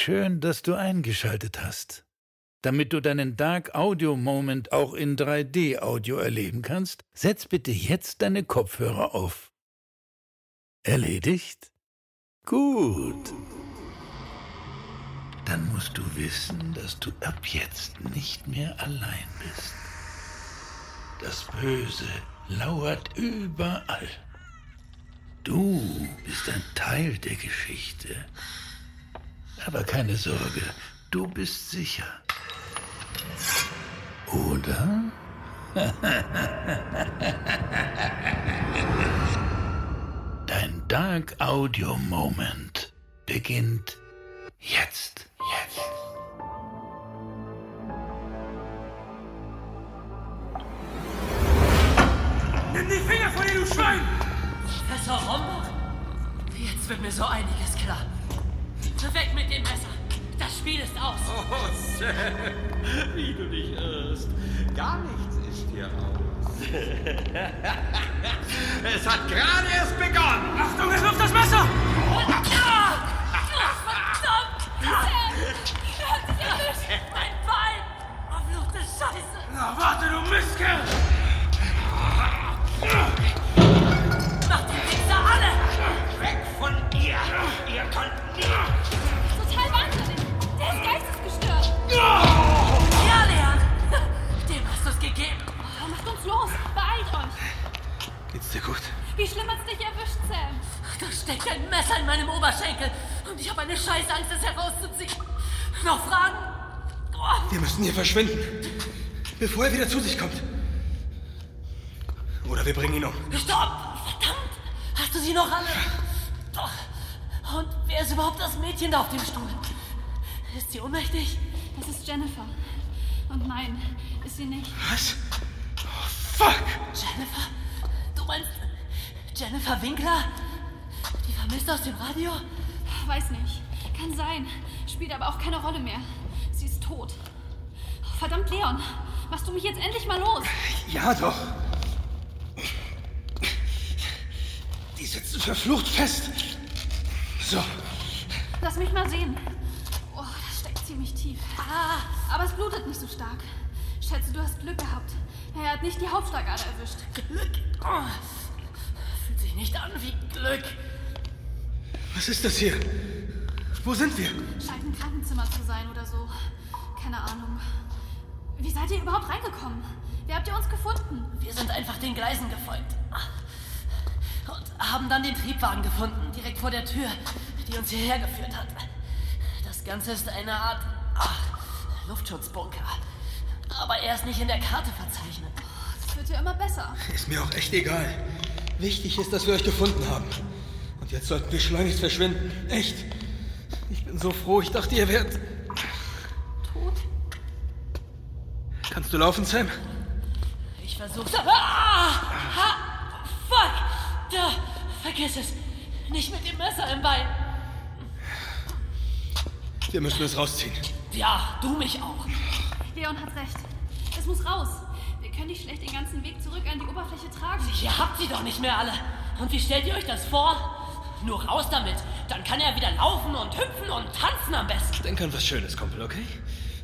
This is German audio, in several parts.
Schön, dass du eingeschaltet hast. Damit du deinen Dark Audio Moment auch in 3D Audio erleben kannst, setz bitte jetzt deine Kopfhörer auf. Erledigt? Gut. Dann musst du wissen, dass du ab jetzt nicht mehr allein bist. Das Böse lauert überall. Du bist ein Teil der Geschichte. Aber keine Sorge, du bist sicher. Oder? Dein Dark Audio Moment beginnt jetzt. Jetzt. Nimm die Finger von dir, du Schwein! Professor Rombo? Jetzt wird mir so einiges klar. Weg mit dem Messer! Das Spiel ist aus! Oh, Sam, wie du dich irrst. Gar nichts ist hier aus. es hat gerade erst begonnen. Achtung, er wirft das Messer! Ah! Verdammt! Sam! Hat sich erwischt! Mein Bein! Verfluchte Scheiße! Na, warte, du Mistkerl! Mach den Wichser alle! Weg von ihr! Ihr könnt nie... dir gut? Wie schlimm hat's dich erwischt, Sam? Da steckt ein Messer in meinem Oberschenkel und ich habe eine Scheißangst, es herauszuziehen. Noch Fragen? Oh, Wir müssen hier verschwinden, bevor er wieder zu sich kommt. Oder wir bringen ihn um. stopp! Verdammt! Hast du sie noch alle? Oh, Und wer ist überhaupt das Mädchen da auf dem Stuhl? Ist sie ohnmächtig? Das ist Jennifer. Und nein, ist sie nicht. Was? Oh, fuck! Jennifer? Meinst Jennifer Winkler? Die vermisst aus dem Radio? Weiß nicht. Kann sein. Spielt aber auch keine Rolle mehr. Sie ist tot. Oh, verdammt, Leon. Machst du mich jetzt endlich mal los? Ja, doch. Die sitzen verflucht fest. So, Lass mich mal sehen. Oh, das steckt ziemlich tief. Ah, Aber es blutet nicht so stark. Schätze, du hast Glück gehabt. Er hat nicht die Hauptschlagader erwischt. Glück. Oh, fühlt sich nicht an wie Glück. was ist das hier? Wo sind wir? Scheint ein Krankenzimmer zu sein oder so. Keine Ahnung. Wie seid ihr überhaupt reingekommen? Wie habt ihr uns gefunden? Wir sind einfach den Gleisen gefolgt. Und haben dann den Triebwagen gefunden, direkt vor der Tür, die uns hierher geführt hat. Das Ganze ist eine Art ach, Luftschutzbunker. Aber er ist nicht in der Karte verzeichnet. Es wird ja immer besser. Ist mir auch echt egal. Wichtig ist, dass wir euch gefunden haben. Und jetzt sollten wir schleunigst verschwinden. Echt. Ich bin so froh. Ich dachte, ihr wärt. Tot? Kannst du laufen, Sam? Ich versuch's. Ah! Ha! Fuck! Da! Vergiss es! Nicht mit dem Messer im Bein! Wir müssen es rausziehen. Ja, du mich auch! Leon hat recht. Es muss raus. Wir können nicht schlecht den ganzen Weg zurück an die Oberfläche tragen. Ihr habt sie doch nicht mehr alle! Und wie stellt ihr euch das vor? Nur raus damit! Dann kann er wieder laufen und hüpfen und tanzen am besten! Denk an was Schönes, Kumpel, okay?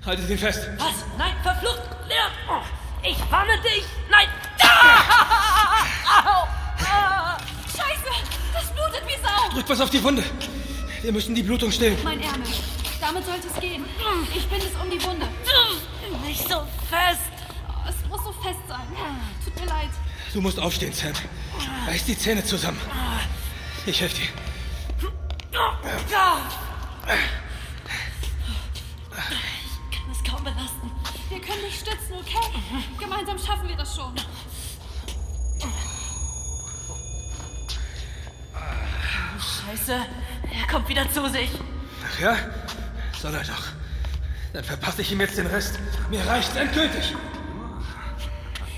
Haltet ihn fest. Was? Nein, verflucht! Leon! Oh, ich warne dich! Nein! Ah! Au! Ah! Scheiße! Das blutet wie Sau! Drückt was auf die Wunde. Wir müssen die Blutung stillen. Mein Ärmel. Damit sollte es gehen. Ich binde es um die Wunde. Nicht so fest! Oh, es muss so fest sein. Tut mir leid. Du musst aufstehen, Sam. Reiß die Zähne zusammen. Ich helfe dir. Ich kann es kaum belasten. Wir können dich stützen, okay? Gemeinsam schaffen wir das schon. Scheiße, er kommt wieder zu sich. Ach ja? Soll er doch. Dann verpasse ich ihm jetzt den Rest. Mir reicht's endgültig.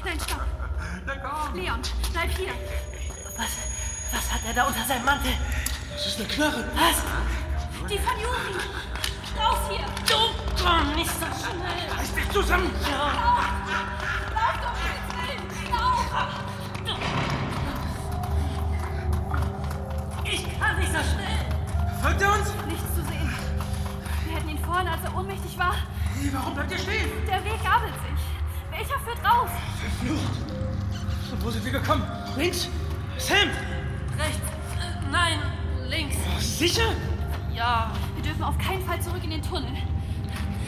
Nein, stopp. Leon, bleib hier. Was, was hat er da unter seinem Mantel? Das ist eine Knarre. Was? Die von Juri. Raus hier. Du, komm nicht so schnell. Reiß dich zusammen. Lauf doch, Willen. Lauf. Ich kann nicht so schnell. Folgt er uns? Ohnmächtig war? Hey, warum bleibt ihr stehen? Der Weg gabelt sich. Welcher führt raus? Verflucht. Und wo sind wir gekommen? Links? Sam! Rechts. Nein, links. Oh, sicher? Ja. Wir dürfen auf keinen Fall zurück in den Tunnel.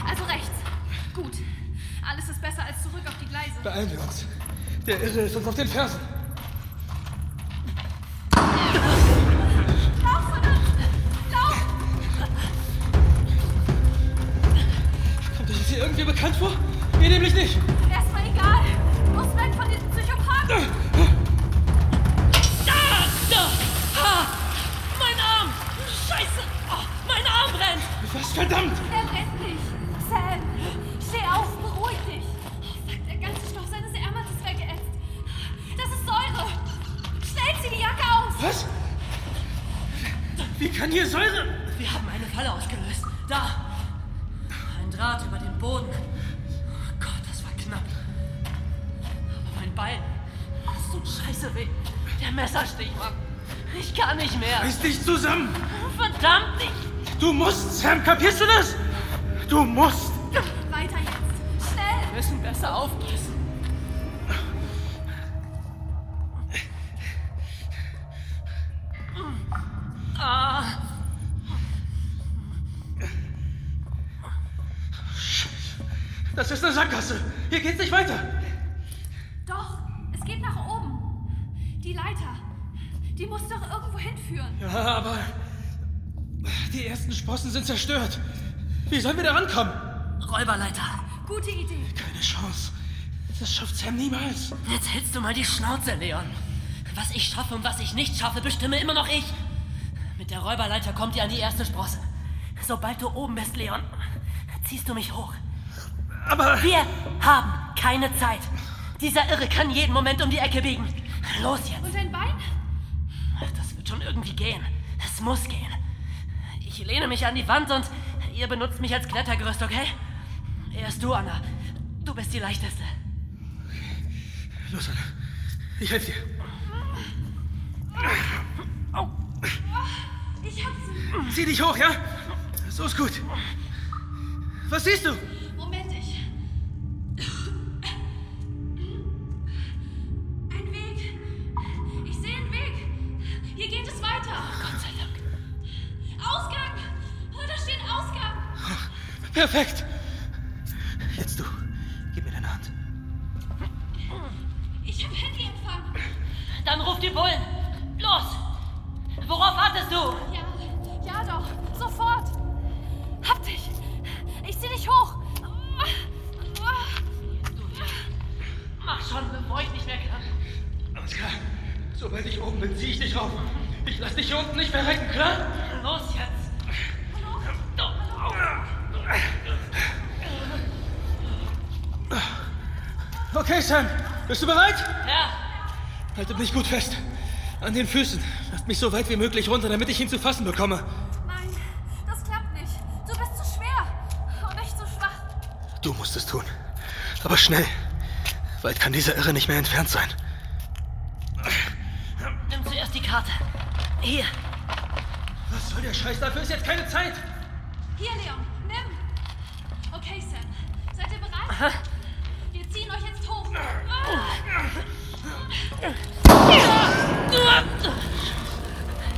Also rechts. Gut. Alles ist besser als zurück auf die Gleise. Beeilen wir uns. Der Irre ist uns auf den Fersen. Hier irgendwie bekannt vor? Mir nämlich nicht. Erstmal egal. Muss weg von diesem Psychopathen. Da! Da! Ah! Mein Arm! Scheiße! Oh, mein Arm brennt! Was verdammt? Er brennt nicht. Sam, steh auf, beruhig dich. Oh, fuck, der ganze Stoff seines Ärmels ist weggeätzt. Das ist Säure. Schnell zieh die Jacke aus. Was? Wie kann hier Säure? Wir haben eine Falle ausgelöst. Da! Draht über den Boden. Oh Gott, das war knapp. Aber mein Bein. Das tut scheiße weh. Der Messerstich, Mann. Ich kann nicht mehr. Reiß dich zusammen. Verdammt nicht! Du musst, Sam, kapierst du das? Du musst. Weiter jetzt. Schnell. Wir müssen besser aufpassen. Das ist eine Sackgasse. Hier geht's nicht weiter. Doch, es geht nach oben. Die Leiter. Die muss doch irgendwo hinführen. Ja, aber die ersten Sprossen sind zerstört. Wie sollen wir da rankommen? Räuberleiter. Gute Idee. Keine Chance. Das schafft Sam niemals. Jetzt hältst du mal die Schnauze, Leon. Was ich schaffe und was ich nicht schaffe, bestimme immer noch ich. Mit der Räuberleiter kommt ihr an die erste Sprosse. Sobald du oben bist, Leon, ziehst du mich hoch. Aber Wir haben keine Zeit. Dieser Irre kann jeden Moment um die Ecke biegen. Los jetzt. Und dein Bein? Ach, das wird schon irgendwie gehen. Es muss gehen. Ich lehne mich an die Wand und ihr benutzt mich als Klettergerüst, okay? Erst du, Anna. Du bist die leichteste. los, Anna. Ich helfe dir. Ich hab sie. Zieh dich hoch, ja? So ist gut. Was siehst du? Perfekt. Jetzt du. Gib mir deine Hand. Ich habe Handyempfang. Dann ruf die Bullen. Los! Worauf wartest du? Ja, ja doch. Sofort. Hab dich. Ich zieh dich hoch. Mach schon, bevor ich nicht mehr kann. Alles klar. Sobald ich oben bin, zieh ich dich rauf. Ich lass dich hier unten nicht verrecken, klar? Los jetzt. Okay, Sam. Bist du bereit? Ja, Haltet mich gut fest. An den Füßen. Lasst mich so weit wie möglich runter, damit ich ihn zu fassen bekomme. Nein, das klappt nicht. Du bist zu schwer. Und ich zu schwach. Du musst es tun. Aber schnell. Weit kann dieser Irre nicht mehr entfernt sein. nimm zuerst die Karte. Hier. Was soll der Scheiß? Dafür ist jetzt keine Zeit. Hier, Leon. Nimm. Okay, Sam. Seid ihr bereit? Wir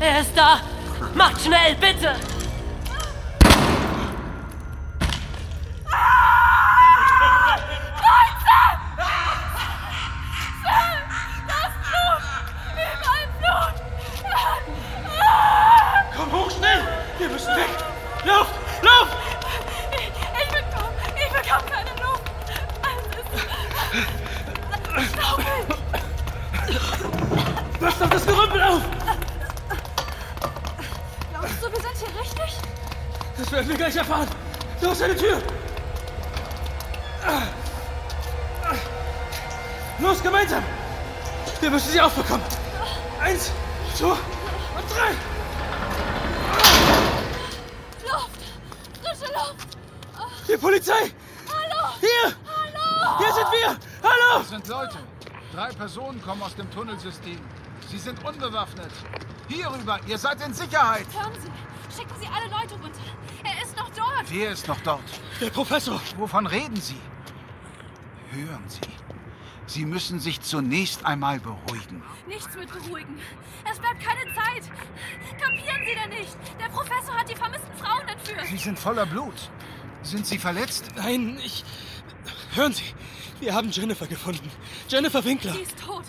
Er ist da. Macht schnell, bitte. Komm hoch, schnell! Wir müssen weg! Lauf! Lauf! Ich bekomme, ich bekomme keine Luft. Alles ist staubig. Pass doch das Gerümpel auf! Glaubst du, wir sind hier richtig? Das werden wir gleich erfahren. Ist eine Tür! Los, gemeinsam! Wir müssen sie aufbekommen! Eins, zwei und drei! Luft! Frische Luft! Die Polizei! Hallo! Hier! Hallo! Hier sind wir! Hallo! Das sind Leute. Drei Personen kommen aus dem Tunnelsystem. Sie sind unbewaffnet. Hier rüber, ihr seid in Sicherheit. Hören Sie, schicken Sie alle Leute runter. Er ist noch dort. dort. Wer ist noch dort? Der Professor. Wovon reden Sie? Hören Sie. Sie müssen sich zunächst einmal beruhigen. Nichts mit beruhigen. Es bleibt keine Zeit. Kapieren Sie denn nicht? Der Professor hat die vermissten Frauen entführt. Sie sind voller Blut. Sind Sie verletzt? Nein, ich. Hören Sie. Wir haben Jennifer gefunden. Jennifer Winkler. Sie ist tot.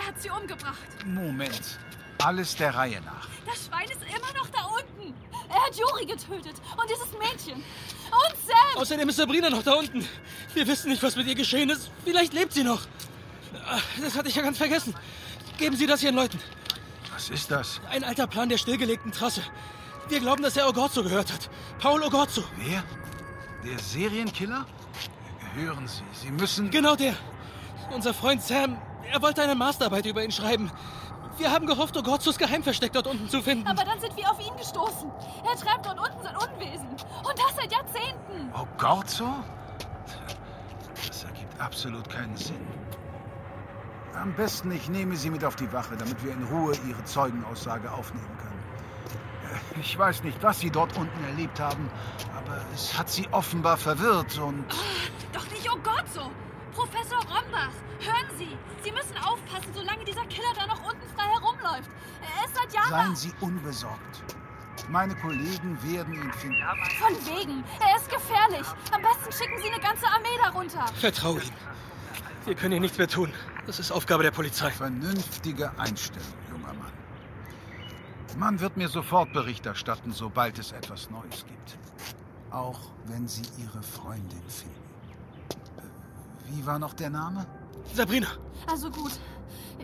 Er hat sie umgebracht. Moment. Alles der Reihe nach. Das Schwein ist immer noch da unten. Er hat Juri getötet und dieses Mädchen. Und Sam. Außerdem ist Sabrina noch da unten. Wir wissen nicht, was mit ihr geschehen ist. Vielleicht lebt sie noch. Das hatte ich ja ganz vergessen. Geben Sie das Ihren Leuten. Was ist das? Ein alter Plan der stillgelegten Trasse. Wir glauben, dass er Ogorzo gehört hat. Paul Ogorzo. Wer? Der Serienkiller? Hören Sie, Sie müssen... Genau der. Unser Freund Sam, er wollte eine Masterarbeit über ihn schreiben. Wir haben gehofft, Ogorzos Geheimversteck dort unten zu finden. Aber dann sind wir auf ihn gestoßen. Er treibt dort unten sein Unwesen. Und das seit Jahrzehnten. Oh, Gorzo? Das ergibt absolut keinen Sinn. Am besten, ich nehme Sie mit auf die Wache, damit wir in Ruhe Ihre Zeugenaussage aufnehmen können. Ich weiß nicht, was Sie dort unten erlebt haben, aber es hat Sie offenbar verwirrt und... Doch nicht, oh Gott so. Professor Rombach, hören Sie. Sie müssen aufpassen, solange dieser Killer da noch unten frei herumläuft. Er ist seit Jahren... Seien Sie unbesorgt. Meine Kollegen werden ihn finden. Von wegen. Er ist gefährlich. Am besten schicken Sie eine ganze Armee darunter. Vertrau ihm. Wir können hier nichts mehr tun. Das ist Aufgabe der Polizei. Vernünftige Einstellung, junger Mann. Man wird mir sofort Bericht erstatten, sobald es etwas Neues gibt. Auch wenn Sie Ihre Freundin finden. Wie war noch der Name? Sabrina, Also gut.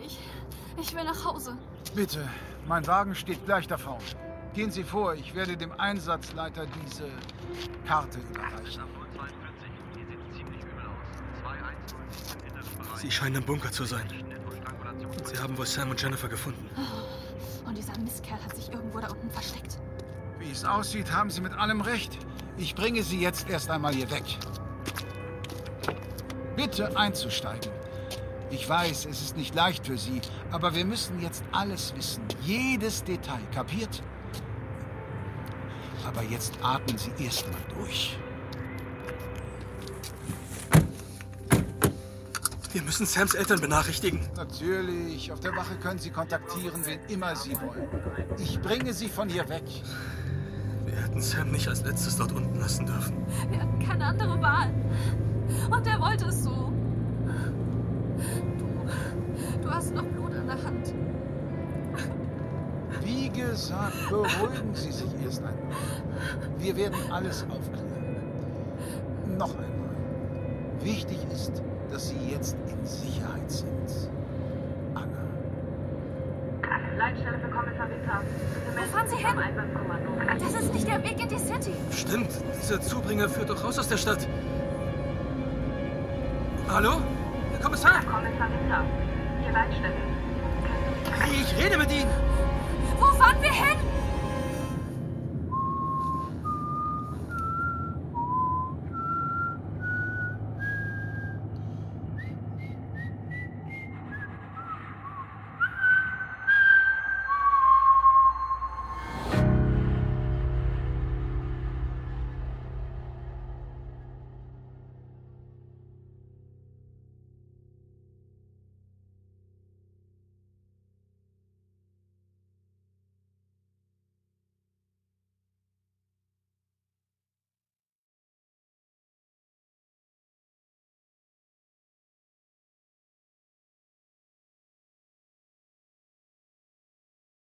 Ich... Ich will nach Hause. Bitte, mein Wagen steht gleich da vorne. Gehen Sie vor, ich werde dem Einsatzleiter diese Karte überreichen. Sie scheinen im Bunker zu sein. Und sie haben wohl Sam und Jennifer gefunden. Und dieser Mistkerl hat sich irgendwo da unten versteckt. Wie es aussieht, haben Sie mit allem recht. Ich bringe Sie jetzt erst einmal hier weg. Bitte einzusteigen. Ich weiß, es ist nicht leicht für Sie, aber wir müssen jetzt alles wissen. Jedes Detail, kapiert? Aber jetzt atmen Sie erst mal durch. Wir müssen Sams Eltern benachrichtigen. Natürlich, auf der Wache können Sie kontaktieren, wen immer Sie wollen. Ich bringe Sie von hier weg. Wir hätten Sam nicht als letztes dort unten lassen dürfen. Wir hatten keine andere Wahl. Und er wollte es so. Du, du hast noch Blut an der Hand. Wie gesagt, beruhigen Sie sich erst einmal. Wir werden alles aufklären. Noch einmal. Wichtig ist, dass Sie jetzt in Sicherheit sind. Anna. Leitstelle für Kommissar Winter. Wo fahren Sie hin? Das ist nicht der Weg in die City. Stimmt, dieser Zubringer führt doch raus aus der Stadt. Hallo? Herr Kommissar? Kommissar Winter. Hier Leitstelle. Ich rede mit Ihnen. Wo fahren wir hin?